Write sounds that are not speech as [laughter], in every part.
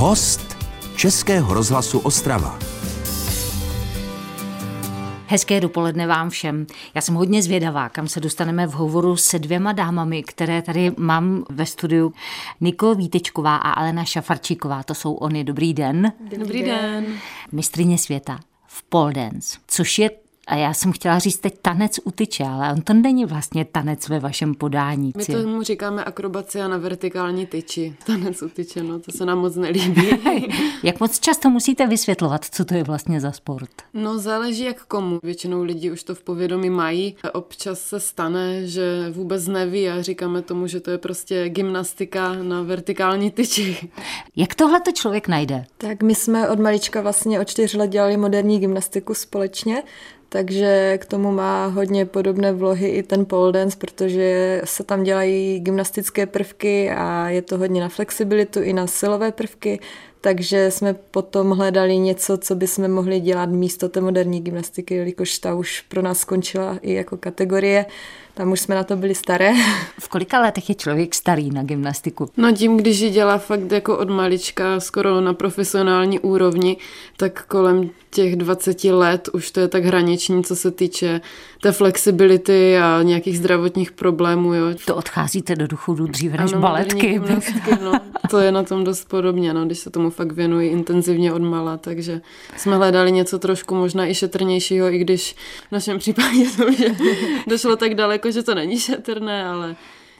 Host Českého rozhlasu Ostrava. Hezké dopoledne vám všem. Já jsem hodně zvědavá, kam se dostaneme v hovoru se dvěma dámami, které tady mám ve studiu. Nikol Vítečková a Alena Šafarčíková, to jsou oni. Dobrý den. Dobrý den. Mistrině světa v pole dance, což je a já jsem chtěla říct teď tanec u tyče, ale on to není vlastně tanec ve vašem podání. My tomu říkáme akrobacia na vertikální tyči. Tanec u tyče, no to se nám moc nelíbí. jak moc často musíte vysvětlovat, co to je vlastně za sport? No záleží jak komu. Většinou lidi už to v povědomí mají. Občas se stane, že vůbec neví a říkáme tomu, že to je prostě gymnastika na vertikální tyči. Jak tohle to člověk najde? Tak my jsme od malička vlastně od čtyř let dělali moderní gymnastiku společně takže k tomu má hodně podobné vlohy i ten pole dance, protože se tam dělají gymnastické prvky a je to hodně na flexibilitu i na silové prvky, takže jsme potom hledali něco, co by jsme mohli dělat místo té moderní gymnastiky, jelikož ta už pro nás skončila i jako kategorie. Tam už jsme na to byli staré. V kolika letech je člověk starý na gymnastiku? No tím, když ji dělá fakt jako od malička, skoro na profesionální úrovni, tak kolem těch 20 let už to je tak hraniční, co se týče té flexibility a nějakých zdravotních problémů. Jo. To odcházíte do důchodu dříve než ano, baletky. no. To je na tom dost podobně, no, když se tomu fakt věnuji intenzivně od mala, takže jsme hledali něco trošku možná i šetrnějšího, i když v našem případě to že došlo tak daleko, že to není šetrné, ale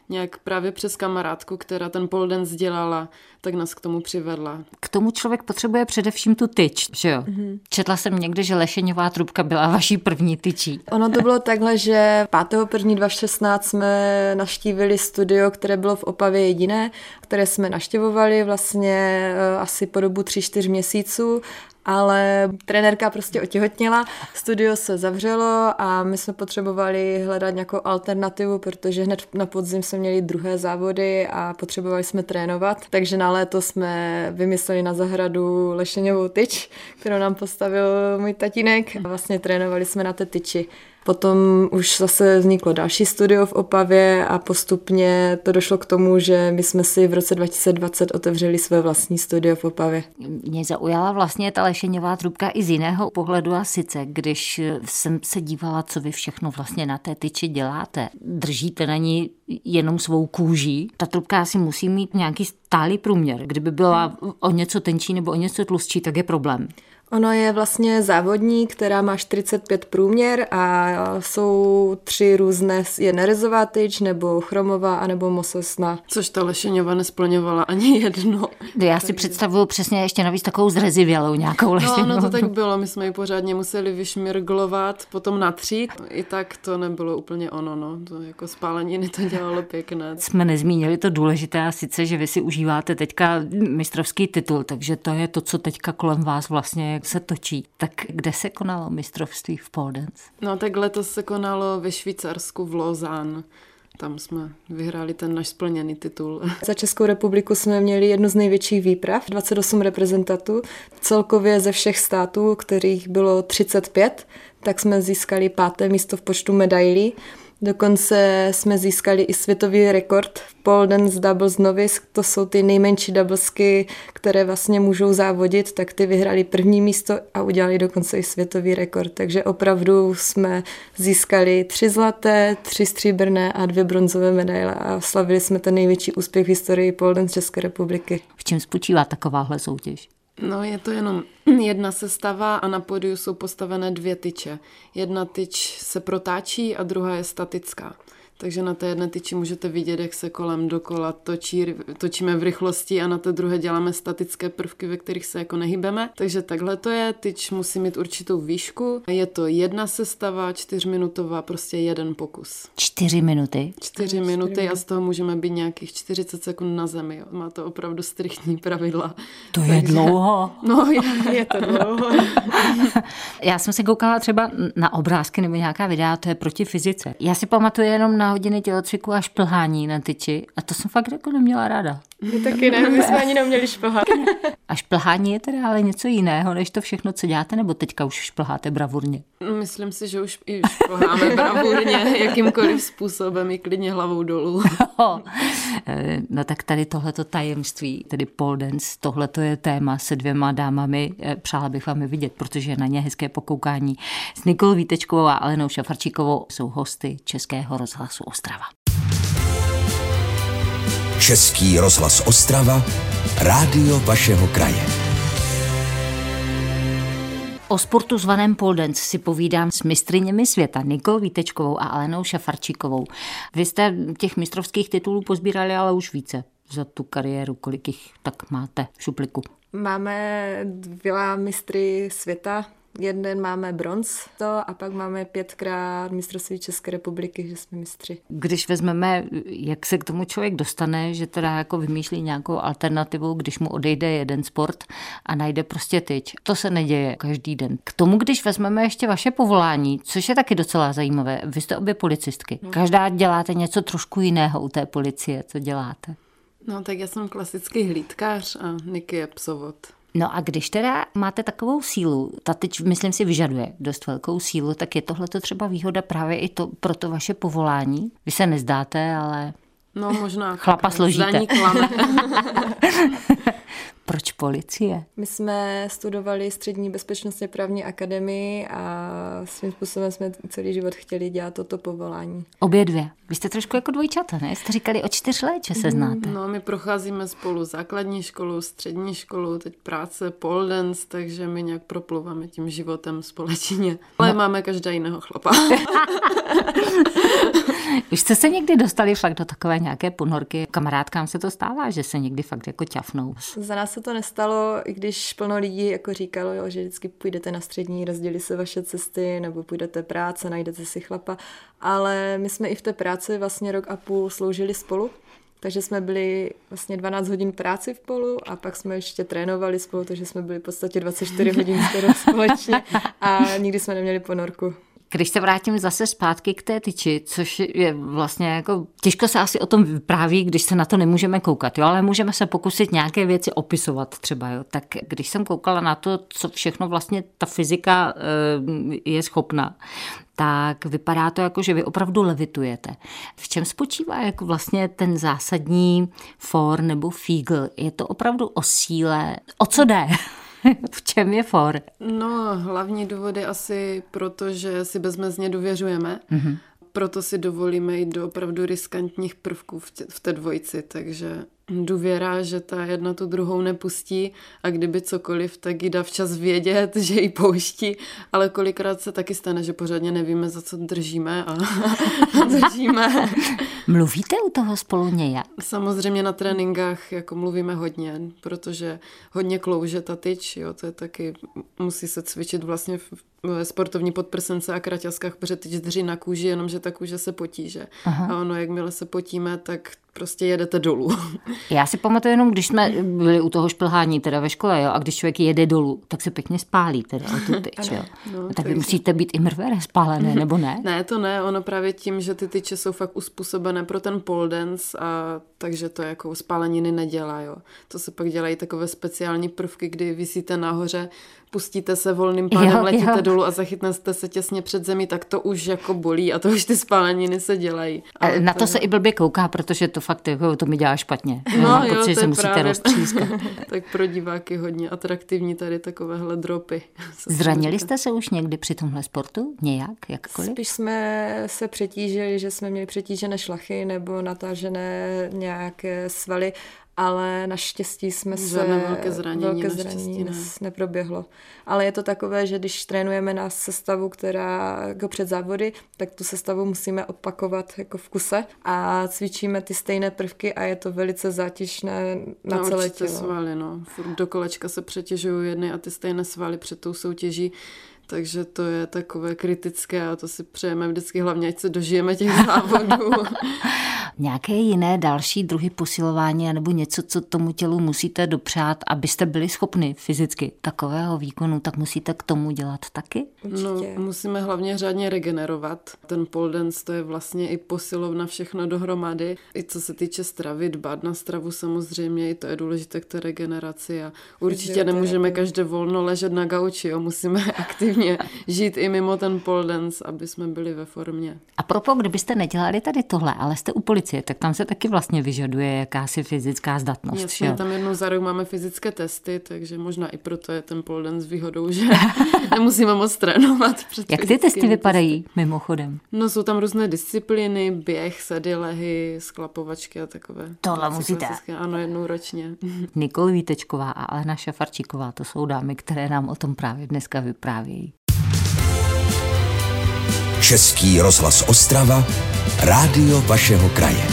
nějak právě přes kamarádku, která ten pole dance dělala, tak nás k tomu přivedla. K tomu člověk potřebuje především tu tyč, že jo? Mm-hmm. Četla jsem někde, že lešeňová trubka byla vaší první tyčí. Ono to bylo takhle, že 5.1.2016 jsme naštívili studio, které bylo v Opavě jediné, které jsme naštěvovali vlastně eh, asi po dobu 3-4 měsíců ale trenérka prostě otěhotněla, studio se zavřelo a my jsme potřebovali hledat nějakou alternativu, protože hned na podzim jsme měli druhé závody a potřebovali jsme trénovat, takže na léto jsme vymysleli na zahradu lešeňovou tyč, kterou nám postavil můj tatínek a vlastně trénovali jsme na té tyči. Potom už zase vzniklo další studio v Opavě a postupně to došlo k tomu, že my jsme si v roce 2020 otevřeli své vlastní studio v Opavě. Mě zaujala vlastně ta lešeňová trubka i z jiného pohledu a sice, když jsem se dívala, co vy všechno vlastně na té tyči děláte. Držíte na ní jenom svou kůží. Ta trubka asi musí mít nějaký stálý průměr. Kdyby byla o něco tenčí nebo o něco tlustší, tak je problém. Ono je vlastně závodní, která má 45 průměr a jsou tři různé, je nerezová tyč, nebo chromová, anebo mosesna. Což ta Lešeňova nesplňovala ani [laughs] jedno. Já si představuju přesně ještě navíc takovou zrezivělou nějakou Lešeňovou. No, no to tak bylo, my jsme ji pořádně museli vyšmirglovat, potom natřít. I tak to nebylo úplně ono, no. To jako spáleniny to dělalo pěkné. Jsme nezmínili to důležité a sice, že vy si užíváte teďka mistrovský titul, takže to je to, co teďka kolem vás vlastně jak se točí. Tak kde se konalo mistrovství v pole dance? No tak letos se konalo ve Švýcarsku v Lausanne. Tam jsme vyhráli ten náš splněný titul. [laughs] Za Českou republiku jsme měli jednu z největších výprav, 28 reprezentantů, celkově ze všech států, kterých bylo 35, tak jsme získali páté místo v počtu medailí. Dokonce jsme získali i světový rekord v pole dance doubles novice, to jsou ty nejmenší doublesky, které vlastně můžou závodit, tak ty vyhrali první místo a udělali dokonce i světový rekord. Takže opravdu jsme získali tři zlaté, tři stříbrné a dvě bronzové medaile a slavili jsme ten největší úspěch v historii pole dance České republiky. V čem spočívá takováhle soutěž? No, je to jenom jedna sestava a na podiu jsou postavené dvě tyče. Jedna tyč se protáčí a druhá je statická. Takže na té jedné tyči můžete vidět, jak se kolem dokola točí, točíme v rychlosti a na té druhé děláme statické prvky, ve kterých se jako nehybeme. Takže takhle to je, tyč musí mít určitou výšku. Je to jedna sestava, čtyřminutová, prostě jeden pokus. Čtyři minuty? Čtyři minuty a z toho můžeme být nějakých 40 sekund na zemi. Jo. Má to opravdu striktní pravidla. To je Takže, dlouho. No, je, [laughs] je to dlouho. Já jsem se koukala třeba na obrázky nebo nějaká videa, to je proti fyzice. Já si pamatuju jenom na na hodiny tělocviku a šplhání na tyči a to jsem fakt jako neměla ráda. My taky ne, my jsme ani neměli šplhat. A šplhání je teda ale něco jiného, než to všechno, co děláte, nebo teďka už šplháte bravurně? No, myslím si, že už i šplháme bravurně, jakýmkoliv způsobem, i klidně hlavou dolů. [laughs] Eh, no tak tady tohleto tajemství, tedy pole dance, tohleto je téma se dvěma dámami, eh, přála bych vám je vidět, protože na ně hezké pokoukání s Nikolou Vítečkovou a Alenou Šafarčíkovou jsou hosty Českého rozhlasu Ostrava. Český rozhlas Ostrava, rádio vašeho kraje. O sportu zvaném pole dance si povídám s mistriněmi světa Nikolou Vítečkovou a Alenou Šafarčíkovou. Vy jste těch mistrovských titulů pozbírali ale už více za tu kariéru, kolik jich tak máte v šupliku? Máme dva mistry světa, Jeden máme bronz to a pak máme pětkrát mistrovství České republiky, že jsme mistři. Když vezmeme, jak se k tomu člověk dostane, že teda jako vymýšlí nějakou alternativu, když mu odejde jeden sport a najde prostě tyč. To se neděje každý den. K tomu, když vezmeme ještě vaše povolání, což je taky docela zajímavé, vy jste obě policistky. No. Každá děláte něco trošku jiného u té policie, co děláte. No tak já jsem klasický hlídkář a Niky je psovod. No a když teda máte takovou sílu, ta teď myslím si vyžaduje dost velkou sílu, tak je tohle třeba výhoda právě i to pro to vaše povolání. Vy se nezdáte, ale No možná. Chlapa složíte. klame. [laughs] Proč policie? My jsme studovali střední bezpečnostně právní akademii a svým způsobem jsme celý život chtěli dělat toto povolání. Obě dvě. Vy jste trošku jako dvojčata, ne? Jste říkali o čtyř let, že se znáte. No, my procházíme spolu základní školu, střední školu, teď práce, pole dance, takže my nějak proplouváme tím životem společně. Ale no. máme každá jiného chlapa. [laughs] Už jste se někdy dostali fakt do takové nějaké ponorky? Kamarádkám se to stává, že se někdy fakt jako ťafnou. Za nás se to nestalo, i když plno lidí jako říkalo, jo, že vždycky půjdete na střední, rozdělí se vaše cesty, nebo půjdete práce, najdete si chlapa. Ale my jsme i v té práci vlastně rok a půl sloužili spolu. Takže jsme byli vlastně 12 hodin práci v polu a pak jsme ještě trénovali spolu, takže jsme byli v podstatě 24 hodin skoro společně a nikdy jsme neměli ponorku. Když se vrátím zase zpátky k té tyči, což je vlastně jako, těžko se asi o tom vypráví, když se na to nemůžeme koukat, jo, ale můžeme se pokusit nějaké věci opisovat třeba, jo. Tak když jsem koukala na to, co všechno vlastně ta fyzika e, je schopná, tak vypadá to jako, že vy opravdu levitujete. V čem spočívá jako vlastně ten zásadní for nebo fígl? Je to opravdu o síle? O co jde? [laughs] v čem je for? No, hlavní důvod je asi proto, že si bezmezně důvěřujeme. Mm-hmm. Proto si dovolíme jít do opravdu riskantních prvků v, té dvojici, takže důvěra, že ta jedna tu druhou nepustí a kdyby cokoliv, tak jí dá včas vědět, [laughs] že ji pouští, ale kolikrát se taky stane, že pořádně nevíme, za co držíme a, a [laughs] držíme. Mluvíte u toho spolu nějak? Samozřejmě na tréninkách jako mluvíme hodně, protože hodně klouže ta tyč, jo, to je taky, musí se cvičit vlastně v, v sportovní podprsence a kraťaskách, protože tyč drží na kůži, jenomže ta kůže se potíže. Aha. A ono, jakmile se potíme, tak prostě jedete dolů. Já si pamatuju jenom, když jsme byli u toho šplhání teda ve škole, jo, a když člověk jede dolů, tak se pěkně spálí teda o tu tyč, jo. No, tak vy musíte být i mrvére spálené, nebo ne? [laughs] Ne, to ne, ono právě tím, že ty tyče jsou fakt uspůsobené pro ten pole dance a takže to jako spáleniny nedělá, jo. To se pak dělají takové speciální prvky, kdy vysíte nahoře pustíte se volným pádem, jo, letíte jo. dolů a zachytnete se těsně před zemí, tak to už jako bolí a to už ty spáleniny se dělají. Ale na to, to se i blbě kouká, protože to fakt jako, to mi dělá špatně. No, Mám jo, pocit, že se musíte roztřískat. [laughs] tak pro diváky hodně atraktivní tady takovéhle dropy. Zranili jste se už někdy při tomhle sportu? Nějak? Jakkoliv? Spíš jsme se přetížili, že jsme měli přetížené šlachy nebo natážené nějaké svaly ale naštěstí jsme se... velké zranění, velké zranění ne. neproběhlo. Ale je to takové, že když trénujeme na sestavu, která jako před závody, tak tu sestavu musíme opakovat jako v kuse a cvičíme ty stejné prvky a je to velice zátěžné na no, celé tělo. svaly, no. Furt do kolečka se přetěžují jedny a ty stejné svaly před tou soutěží takže to je takové kritické a to si přejeme vždycky hlavně, ať se dožijeme těch závodů. [laughs] Nějaké jiné další druhy posilování nebo něco, co tomu tělu musíte dopřát, abyste byli schopni fyzicky takového výkonu, tak musíte k tomu dělat taky? Určitě. No, musíme hlavně řádně regenerovat. Ten pole dance to je vlastně i posilovna všechno dohromady. I co se týče stravy, dbát na stravu samozřejmě, i to je důležité k té regeneraci a určitě nemůžeme každé volno ležet na gauči, jo. musíme [laughs] aktivně žít i mimo ten pole dance, aby jsme byli ve formě. A propo, kdybyste nedělali tady tohle, ale jste u policie, tak tam se taky vlastně vyžaduje jakási fyzická zdatnost. Jasně, jo? tam jednou za rok máme fyzické testy, takže možná i proto je ten pole dance výhodou, že [laughs] nemusíme moc trénovat. Před Jak ty testy vypadají testy. mimochodem? No jsou tam různé disciplíny, běh, sedilehy, sklapovačky a takové. Tohle musíte. Ano, jednou ročně. Nikol Vítečková a Alena Šafarčíková, to jsou dámy, které nám o tom právě dneska vyprávějí. Český rozhlas Ostrava, rádio vašeho kraje.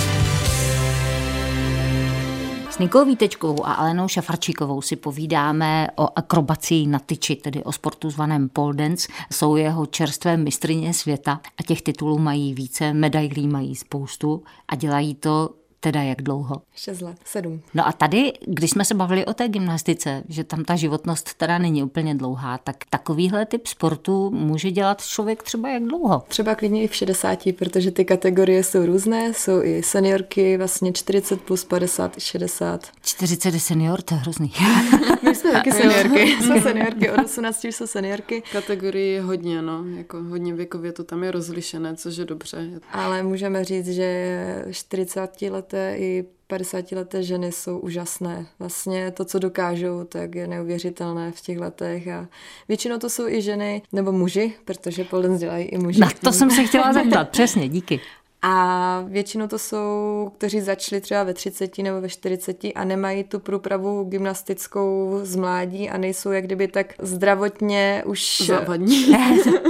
S Nikou Vítečkovou a Alenou Šafarčíkovou si povídáme o akrobaci na tyči, tedy o sportu zvaném pole dance. Jsou jeho čerstvé mistrině světa a těch titulů mají více, medailí mají spoustu a dělají to teda jak dlouho? Šest let, sedm. No a tady, když jsme se bavili o té gymnastice, že tam ta životnost teda není úplně dlouhá, tak takovýhle typ sportu může dělat člověk třeba jak dlouho? Třeba klidně i v 60, protože ty kategorie jsou různé, jsou i seniorky, vlastně 40 plus 50, 60. 40 je senior, to je hrozný. [laughs] My jsme taky seniorky, jsme seniorky, od 18 jsou seniorky. Kategorii je hodně, no, jako hodně věkově to tam je rozlišené, což je dobře. Ale můžeme říct, že 40 let leté i 50 leté ženy jsou úžasné. Vlastně to, co dokážou, tak je neuvěřitelné v těch letech a většinou to jsou i ženy nebo muži, protože pole dělají i muži. Na to jsem se chtěla zeptat, [laughs] přesně, díky. A většinou to jsou, kteří začali třeba ve 30 nebo ve 40 a nemají tu průpravu gymnastickou z mládí a nejsou jak kdyby tak zdravotně už... Zavadní.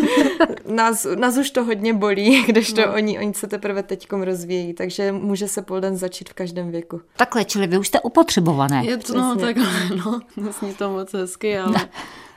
[laughs] nás, nás už to hodně bolí, [laughs] kdežto no. oni, oni se teprve teďkom rozvíjí, takže může se polden začít v každém věku. Takhle, čili vy už jste upotřebované. Je to, no, takhle, no, [laughs] zní to moc hezky, ale...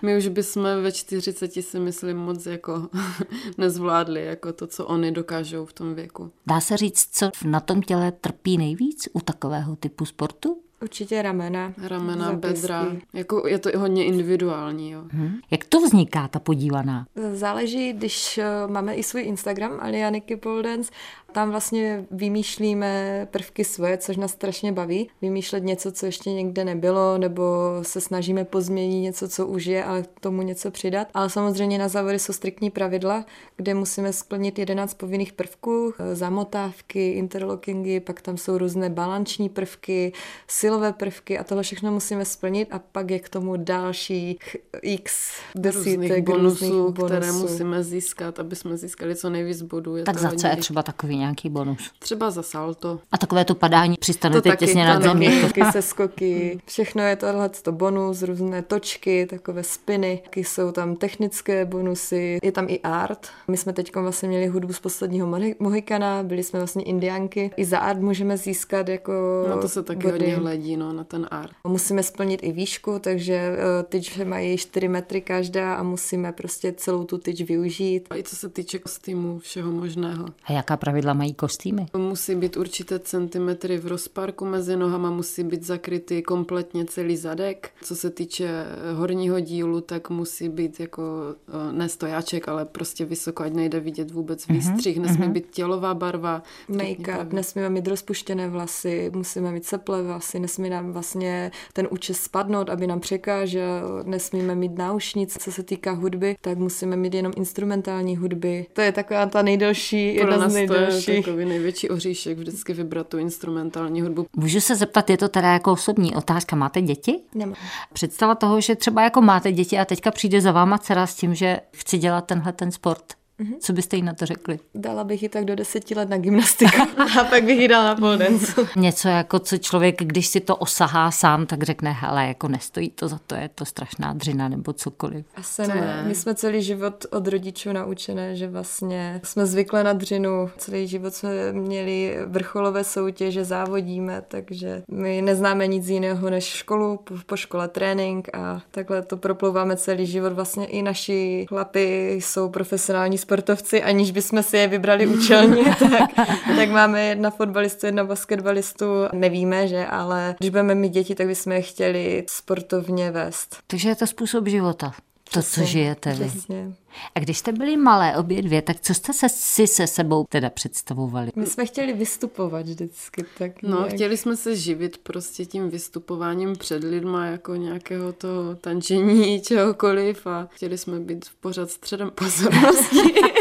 My už bychom ve 40 si myslím moc jako [laughs] nezvládli jako to, co oni dokážou v tom věku. Dá se říct, co na tom těle trpí nejvíc u takového typu sportu? Určitě ramena. Ramena, zapisky. bedra. Jako je to hodně individuální. Jo. Hmm. Jak to vzniká, ta podívaná? Záleží, když eh, máme i svůj Instagram, Alianiky Pole Dance, tam vlastně vymýšlíme prvky svoje, což nás strašně baví. Vymýšlet něco, co ještě někde nebylo, nebo se snažíme pozměnit něco, co už je, ale k tomu něco přidat. Ale samozřejmě na závody jsou striktní pravidla, kde musíme splnit 11 povinných prvků, zamotávky, interlockingy, pak tam jsou různé balanční prvky, silové prvky a tohle všechno musíme splnit a pak je k tomu další x desítek bonusů, bonusů, které musíme získat, aby jsme získali co nejvíc bodů. Je tak za co je třeba takový nějaký bonus? Třeba za salto. A takové to padání přistanete těsně nad zemí. Taky [laughs] se skoky, všechno je tohle to bonus, různé točky, takové spiny, taky jsou tam technické bonusy, je tam i art. My jsme teď vlastně měli hudbu z posledního Mohikana, byli jsme vlastně indiánky. I za art můžeme získat jako No to se taky body. hodně hledí, no, na ten art. Musíme splnit i výšku, takže eh, tyč mají 4 metry každá a musíme prostě celou tu tyč využít. A i co se týče kostýmu, všeho možného. A jaká pravidla mají kostýmy? Musí být určité centimetry v rozparku mezi nohama, musí být zakrytý kompletně celý zadek. Co se týče horního dílu, tak musí být jako eh, ne stojáček, ale prostě vysoko, ať nejde vidět vůbec mhm, výstřih. Nesmí mm-hmm. být tělová barva. Make-up, nesmíme mít rozpuštěné vlasy, musíme mít ceplé vlasy, nesmí nám vlastně ten účes spadnout, aby nám překážel, nesmíme mít náušnic. Co se týká hudby, tak musíme mít jenom instrumentální hudby. To je taková ta nejdelší, jedna z nejdelších. To je takový největší oříšek, vždycky vybrat tu instrumentální hudbu. Můžu se zeptat, je to teda jako osobní otázka, máte děti? Nemám. Představa toho, že třeba jako máte děti a teďka přijde za váma dcera s tím, že chci dělat tenhle ten sport, Mm-hmm. Co byste jí na to řekli? Dala bych ji tak do deseti let na gymnastiku [laughs] a pak bych ji dala na pole dance. [laughs] Něco jako co člověk, když si to osahá sám, tak řekne, hele, jako nestojí to za to, je to strašná dřina nebo cokoliv. Asi ne. ne. My jsme celý život od rodičů naučené, že vlastně jsme zvykle na dřinu. Celý život jsme měli vrcholové soutěže, závodíme, takže my neznáme nic jiného než školu, po škole trénink a takhle to proplouváme celý život. Vlastně i naši chlapi jsou profesionální sportovci, aniž bychom si je vybrali účelně, [laughs] tak, tak máme jedna fotbalistu, jedna basketbalistu. Nevíme, že, ale když budeme mít děti, tak bychom je chtěli sportovně vést. Takže je to způsob života. To, co žijete vy. Přesně. A když jste byli malé obě dvě, tak co jste se si se sebou teda představovali? My jsme chtěli vystupovat vždycky. Tak no, nějak... chtěli jsme se živit prostě tím vystupováním před lidma jako nějakého to tančení, [laughs] čehokoliv a chtěli jsme být v pořád středem pozornosti. [laughs]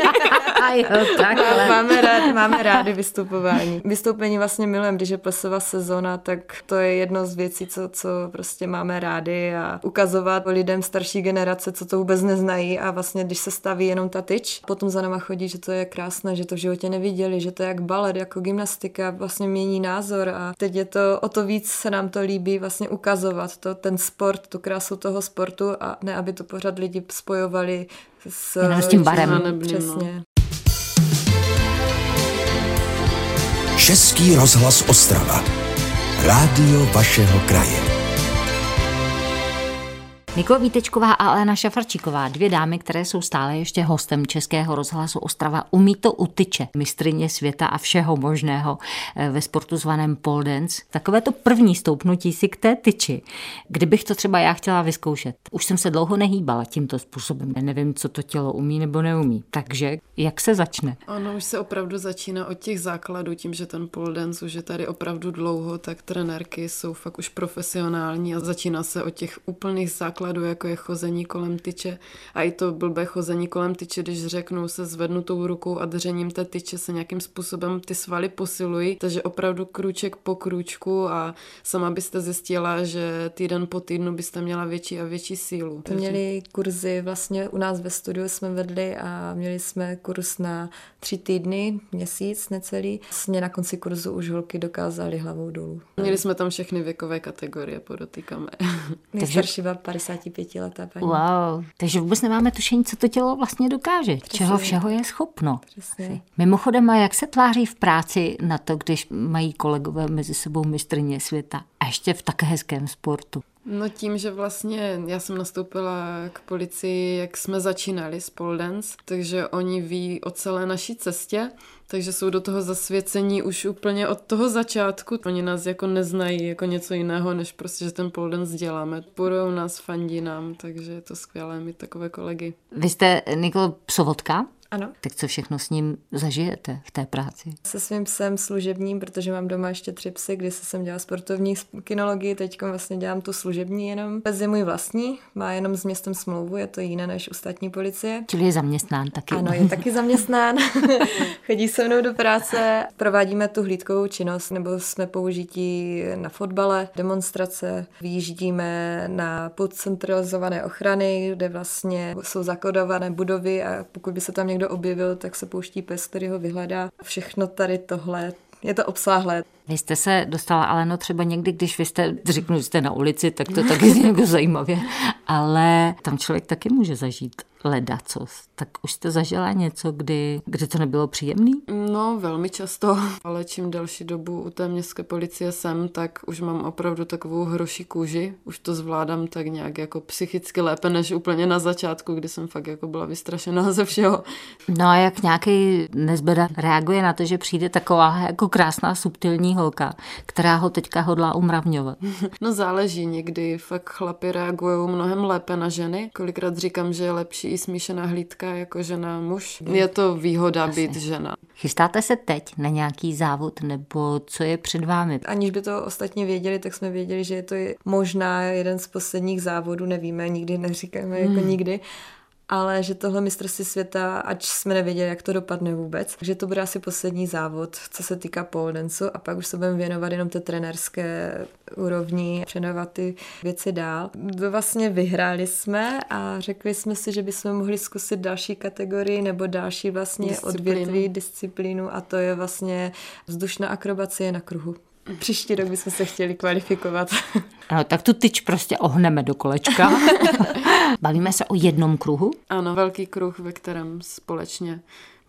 a jo, takhle. Máme, rád, máme rádi vystupování. Vystoupení vlastně milujeme, když je plesová sezona, tak to je jedno z věcí, co, co prostě máme rádi a ukazovat lidem starší generace, co to vůbec neznají a vlastně, když se staví jenom ta tyč, potom za náma chodí, že to je krásné, že to v životě neviděli, že to je jak balet, jako gymnastika, vlastně mění názor a teď je to o to víc se nám to líbí vlastně ukazovat to, ten sport, tu krásu toho sportu a ne, aby to pořád lidi spojovali s, s tím barem. Přesně. Český rozhlas Ostrava. Rádio vašeho kraje. Nikola Vítečková a Alena Šafarčíková, dvě dámy, které jsou stále ještě hostem Českého rozhlasu Ostrava, umí to utyče, mistrině světa a všeho možného eh, ve sportu zvaném pole dance. Takové to první stoupnutí si k té tyči. Kdybych to třeba já chtěla vyzkoušet. Už jsem se dlouho nehýbala tímto způsobem. Nevím, co to tělo umí nebo neumí. Takže jak se začne? Ono už se opravdu začíná od těch základů, tím, že ten pole dance už je tady opravdu dlouho, tak trenérky jsou fakt už profesionální a začíná se od těch úplných základů základu, jako je chození kolem tyče. A i to blbé chození kolem tyče, když řeknu se zvednutou rukou a držením té tyče se nějakým způsobem ty svaly posilují, takže opravdu krůček po krůčku a sama byste zjistila, že týden po týdnu byste měla větší a větší sílu. Takže... Měli kurzy vlastně u nás ve studiu jsme vedli a měli jsme kurz na tři týdny, měsíc necelý. Vlastně na konci kurzu už holky dokázaly hlavou dolů. Měli jsme tam všechny věkové kategorie, podotýkáme. [laughs] Nejstarší byla 50 55 letá paní. Wow, takže vůbec nemáme tušení, co to tělo vlastně dokáže, Přesně. čeho všeho je schopno. Přesně. Mimochodem, a jak se tváří v práci na to, když mají kolegové mezi sebou mistrně světa a ještě v tak hezkém sportu? No tím, že vlastně já jsem nastoupila k policii, jak jsme začínali s pole dance, takže oni ví o celé naší cestě, takže jsou do toho zasvěcení už úplně od toho začátku. Oni nás jako neznají jako něco jiného, než prostě, že ten pole dance děláme. Podujou nás, fandí nám, takže je to skvělé mít takové kolegy. Vy jste, Nikol, psovotka? Ano. Tak co všechno s ním zažijete v té práci? Se svým psem služebním, protože mám doma ještě tři psy, kdy jsem dělala sportovní kinologii, teď vlastně dělám tu služební jenom. Pes je můj vlastní, má jenom s městem smlouvu, je to jiné než ostatní policie. Čili je zaměstnán taky. Ano, je taky zaměstnán. [laughs] Chodí se mnou do práce, provádíme tu hlídkovou činnost, nebo jsme použití na fotbale, demonstrace, vyjíždíme na podcentralizované ochrany, kde vlastně jsou zakodované budovy a pokud by se tam někdo někdo objevil, tak se pouští pes, který ho vyhledá. Všechno tady tohle je to obsáhlé. Vy jste se dostala, ale no třeba někdy, když vy jste, řeknu, jste na ulici, tak to taky [laughs] jako zajímavě, ale tam člověk taky může zažít ledacos. Tak už jste zažila něco, kdy, kdy to nebylo příjemný? No, velmi často, ale čím delší dobu u té městské policie jsem, tak už mám opravdu takovou hroší kůži. Už to zvládám tak nějak jako psychicky lépe, než úplně na začátku, kdy jsem fakt jako byla vystrašená [laughs] ze všeho. No a jak nějaký nezbeda reaguje na to, že přijde taková jako krásná subtilní holka, která ho teďka hodlá umravňovat? [laughs] No záleží, někdy fakt chlapi reagují mnohem lépe na ženy. Kolikrát říkám, že je lepší i smíšená hlídka jako žena muž. Je to výhoda Asi. být žena. Chystáte se teď na nějaký závod nebo co je před vámi? Aniž by to ostatně věděli, tak jsme věděli, že je to možná jeden z posledních závodů, nevíme, nikdy neříkáme jako hmm. nikdy ale že tohle mistrovství světa, ať jsme nevěděli, jak to dopadne vůbec, že to bude asi poslední závod, co se týká pole dance a pak už se budeme věnovat jenom té trenérské úrovni, přenovat ty věci dál. Vlastně vyhráli jsme a řekli jsme si, že bychom mohli zkusit další kategorii nebo další vlastně Disciplínu. odvětví, disciplínu a to je vlastně vzdušná akrobacie na kruhu. Příští rok bychom se chtěli kvalifikovat. [laughs] No, tak tu tyč prostě ohneme do kolečka. [laughs] Bavíme se o jednom kruhu. Ano, velký kruh, ve kterém společně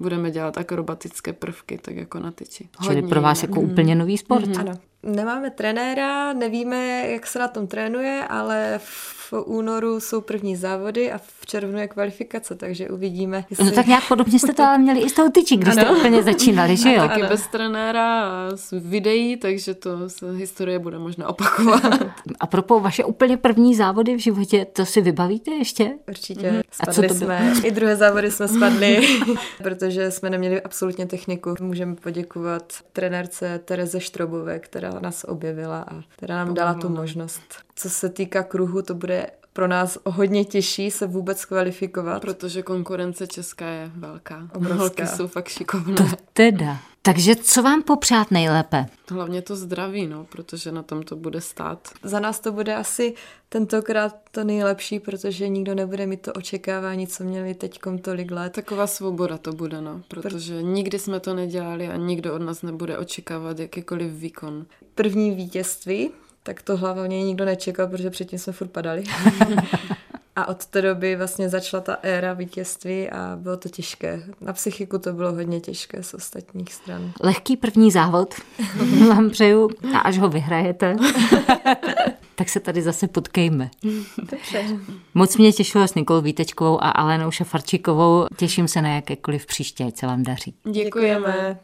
budeme dělat akrobatické prvky, tak jako na tyči. Čili pro vás jako úplně nový sport. Ano. Nemáme trenéra, nevíme, jak se na tom trénuje, ale v únoru jsou první závody a v červnu je kvalifikace, takže uvidíme. No tak nějak podobně jste to ale měli i s tou tyčí, když jste Ano. úplně začínali, že jo? Taky bez trenéra a s videí, takže to se historie bude možná opakovat. [laughs] A propos vaše úplně první závody v životě, to si vybavíte ještě? Určitě. A co Spadli to bylo? jsme, i druhé závody jsme spadli, [laughs] protože jsme neměli absolutně techniku. Můžeme poděkovat trenérce Tereze Štrobové, která nás objevila a která nám dala tu možnost. Co se týká kruhu, to bude pro nás o hodně těžší se vůbec kvalifikovat. Protože konkurence česká je velká. Obrovská. Holky jsou fakt šikovné. Teda. Takže co vám popřát nejlépe? Hlavně to zdraví, no, protože na tom to bude stát. Za nás to bude asi tentokrát to nejlepší, protože nikdo nebude mít to očekávání, co měli teď tolik let. Taková svoboda to bude, no, protože nikdy jsme to nedělali a nikdo od nás nebude očekávat jakýkoliv výkon. První vítězství, tak to hlavně nikdo nečekal, protože předtím jsme furt padali. [laughs] A od té doby vlastně začala ta éra vítězství a bylo to těžké. Na psychiku to bylo hodně těžké z ostatních stran. Lehký první závod [laughs] vám přeju a až ho vyhrajete, [laughs] tak se tady zase potkejme. Dobře. Moc mě těšilo s Nikolou Vítečkovou a Alenou Šafarčikovou. Těším se na jakékoliv příště, ať se vám daří. Děkujeme. Děkujeme.